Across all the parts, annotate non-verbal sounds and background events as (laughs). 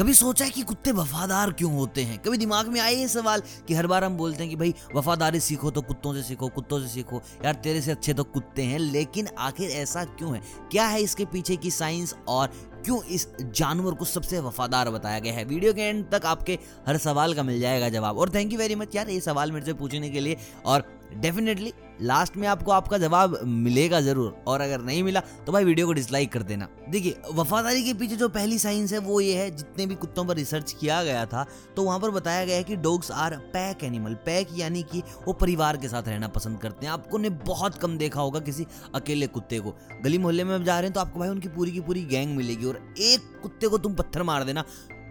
कभी सोचा है कि कुत्ते वफादार क्यों होते हैं? कभी दिमाग में आए ये सवाल कि हर बार हम बोलते हैं कि भाई, वफादारी सीखो तो कुत्तों से सीखो, कुत्तों से सीखो। यार, तेरे से अच्छे तो कुत्ते हैं, लेकिन आखिर ऐसा क्यों है? क्या है इसके पीछे की साइंस और क्यों इस जानवर को सबसे वफादार बताया गया है? वीडियो के एंड तक आपके हर सवाल का मिल जाएगा जवाब। और थैंक यू वेरी मच यार, ये सवाल मेरे से पूछने के लिए और डेफिनेटली लास्ट में आपको आपका जवाब मिलेगा ज़रूर। और अगर नहीं मिला तो भाई वीडियो को डिसलाइक कर देना। देखिए, वफादारी के पीछे जो पहली साइंस है, वो ये है, जितने भी कुत्तों पर रिसर्च किया गया था तो वहाँ पर बताया गया है कि dogs are pack animal pack यानी कि वो परिवार के साथ रहना पसंद करते हैं। आपको ने बहुत कम देखा होगा किसी अकेले कुत्ते को। गली मोहल्ले में जा रहे हैं तो आपको भाई उनकी पूरी की पूरी गैंग मिलेगी। और एक कुत्ते को तुम पत्थर मार देना,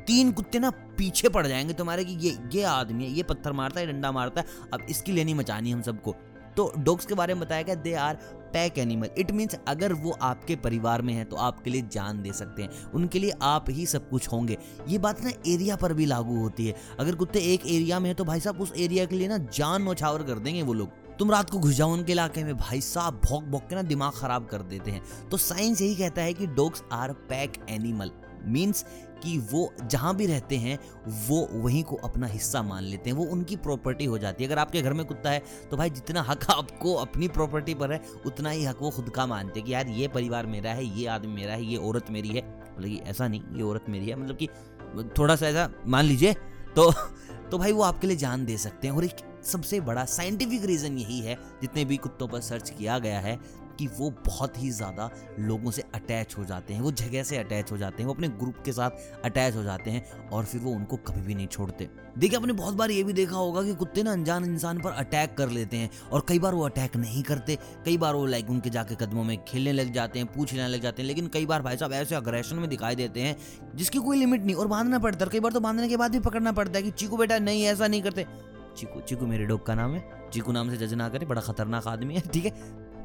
तीन कुत्ते ना पीछे पड़ जाएँगे तुम्हारे कि ये ये आदमी है, ये पत्थर मारता है डंडा मारता है। अब इसकी लेनी मचानी हम सबको। तो डॉग्स के बारे में बताया गया they are pack animal it means अगर वो आपके परिवार में है तो आपके लिए जान दे सकते हैं। उनके लिए आप ही सब कुछ होंगे। ये बात ना एरिया पर भी लागू होती है। अगर कुत्ते एक एरिया में है तो भाई साहब उस एरिया के लिए ना जान नौछावर कर देंगे वो लोग। तुम रात को घुस जाओ उनके इलाके में, भाई साहब भौक भौक के ना दिमाग खराब कर देते हैं। तो साइंस यही कहता है कि dogs are pack animal means कि वो जहाँ भी रहते हैं, वो वहीं को अपना हिस्सा मान लेते हैं। वो उनकी प्रॉपर्टी हो जाती है। अगर आपके घर में कुत्ता है तो भाई जितना हक (laughs) आपको अपनी प्रॉपर्टी पर है, उतना ही हक वो खुद का मानते हैं कि यार ये परिवार मेरा है, ये आदमी मेरा है, ये औरत मेरी है। मतलब ऐसा नहीं, ये औरत मेरी है। मतलब कि थोड़ा सा ऐसा मान लीजिए तो तो भाई वो आपके लिए जान दे सकते हैं। और एक सबसे बड़ा साइंटिफिक रीज़न यही है, जितने भी कुत्तों पर सर्च किया गया है कि वो बहुत ही ज़्यादा लोगों से अटैच हो जाते हैं, वो जगह से अटैच हो जाते हैं, वो अपने ग्रुप के साथ अटैच हो जाते हैं और फिर वो उनको कभी भी नहीं छोड़ते। देखिए, आपने बहुत बार ये भी देखा होगा कि कुत्ते ना अनजान इंसान पर अटैक कर लेते हैं और कई बार वो अटैक नहीं करते। कई बार वो लाइक उनके जाके कदमों में खेलने लग जाते हैं, पूछ लेने लग जाते हैं, लेकिन कई बार भाई साहब ऐसे अग्रेशन में दिखाई देते हैं जिसकी कोई लिमिट नहीं और बांधना पड़ता है कई बार तो बांधने के बाद भी पकड़ना पड़ता है कि, चीकू बेटा, नहीं, ऐसा नहीं करते। चीकू चीकू मेरे डॉग का नाम है। चीकू नाम से जज ना करे, बड़ा खतरनाक आदमी है, ठीक है?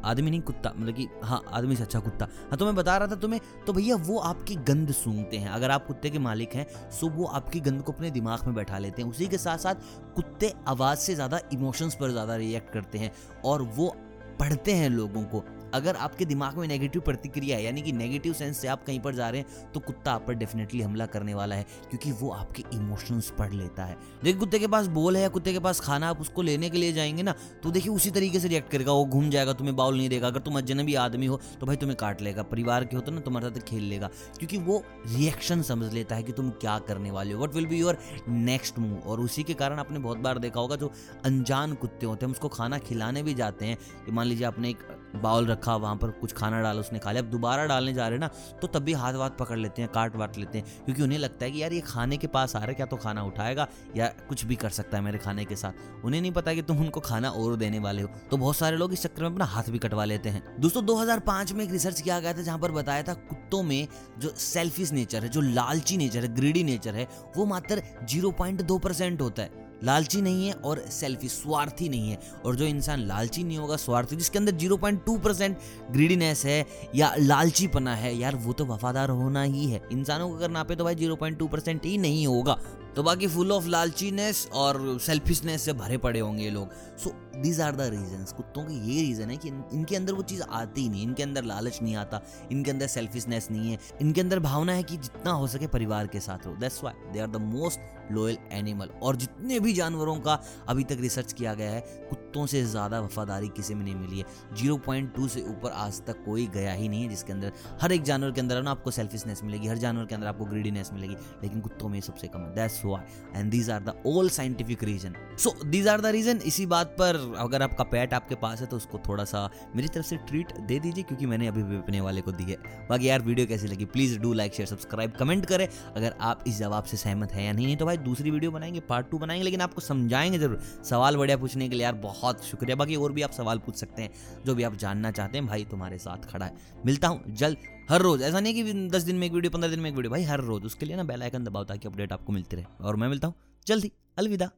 आदमी नहीं कुत्ता मतलब कि हाँ आदमी से अच्छा कुत्ता। हाँ तो मैं बता रहा था तुम्हें तो भैया वो आपकी गंद सूंघते हैं। अगर आप कुत्ते के मालिक हैं सो वो आपकी गंद को अपने दिमाग में बैठा लेते हैं। उसी के साथ साथ कुत्ते आवाज़ से ज़्यादा इमोशंस पर ज़्यादा रिएक्ट करते हैं और वो पढ़ते हैं लोगों को। अगर आपके दिमाग में नेगेटिव प्रतिक्रिया है, यानी कि नेगेटिव सेंस से आप कहीं पर जा रहे हैं तो कुत्ता आप पर डेफिनेटली हमला करने वाला है, क्योंकि वो आपके इमोशंस पढ़ लेता है। देखिए, कुत्ते के पास बोल है या कुत्ते के पास खाना आप उसको लेने के लिए जाएँगे ना तो देखिए उसी तरीके से रिएक्ट करेगा, वो घूम जाएगा, तुम्हें बाउल नहीं देगा, अगर तुम अजनबी आदमी हो तो भाई तुम्हें काट लेगा, परिवार के हो तो ना, तुम्हारे साथ खेल लेगा, क्योंकि वो रिएक्शन समझ लेता है कि तुम क्या करने वाले हो। What will be your next move और उसी के कारण आपने बहुत बार देखा होगा, जो अनजान कुत्ते होते हैं उसको खाना खिलाने भी जाते हैं मान लीजिए आपने एक बाउल रखा, वहाँ पर कुछ खाना डाला, उसने खा लिया। अब दोबारा डालने जा रहे हैं ना तो तब भी हाथ वाथ पकड़ लेते हैं, काट वाट लेते हैं, क्योंकि उन्हें लगता है कि यार ये खाने के पास आ रहा है, क्या तो खाना उठाएगा या कुछ भी कर सकता है मेरे खाने के साथ। उन्हें नहीं पता कि तुम उनको खाना और देने वाले हो। तो बहुत सारे लोग इस चक्कर में अपना हाथ भी कटवा लेते हैं। दोस्तों 2005 में एक रिसर्च किया गया था, जहाँ पर बताया था कुत्तों में जो सेल्फिश नेचर है, जो लालची नेचर है ग्रीडी नेचर है, वो मात्र ज़ीरो होता है। लालची नहीं है और सेल्फी स्वार्थी नहीं है। और जो इंसान लालची नहीं होगा, स्वार्थी, जिसके अंदर 0.2 परसेंट ग्रीडीनेस है या लालचीपना है, यार वो तो वफादार होना ही है। इंसानों को अगर नापे तो भाई 0.2 परसेंट ही नहीं होगा। तो बाकी फुल ऑफ़ लालचीनेस और सेल्फिशनेस से भरे पड़े होंगे ये लोग। So these are the reason कुत्तों की ये रीज़न है कि इन, इनके अंदर वो चीज़ आती ही नहीं। इनके अंदर लालच नहीं आता इनके अंदर सेल्फिशनेस नहीं है। इनके अंदर भावना है कि जितना हो सके परिवार के साथ रहो। That's why they are the most loyal animal और जितने भी जानवरों का अभी तक रिसर्च किया गया है कुत्तों से ज़्यादा वफादारी किसी में नहीं मिली है। ज़ीरो पॉइंट टू से ऊपर आज तक कोई गया ही नहीं है जिसके अंदर हर एक जानवर के अंदर ना आपको सेल्फिशनेस मिलेगी हर जानवर के अंदर आपको ग्रीडीनेस मिलेगी लेकिन कुत्तों में सबसे कम है। That's why and these are the all scientific reason so these are the reason इसी बात पर अगर आपका पैट आपके पास है तो उसको थोड़ा सा मेरी तरफ़ से ट्रीट दे दीजिए क्योंकि मैंने अभी भी अपने वाले को दी है। बाकी यार वीडियो कैसी लगी? Please do like share subscribe comment करें। अगर आप इस जवाब से सहमत है या नहीं, नहीं तो भाई दूसरी वीडियो बनाएँगे पार्ट टू बनाएँगे लेकिन आपको समझाएँगे ज़रूर। सवाल बढ़िया पूछने के लिए यार बहुत शुक्रिया। बाकी और भी आप सवाल पूछ सकते हैं जो भी आप जानना चाहते हैं भाई तुम्हारे साथ खड़ा है। मिलता हूँ जल्द। हर रोज, ऐसा नहीं कि दस दिन में एक वीडियो, पंद्रह दिन में एक वीडियो, भाई हर रोज, उसके लिए ना बेल आइकन दबाओ ताकि अपडेट आपको मिलती रहे। और मैं मिलता हूँ, जल्दी, अलविदा।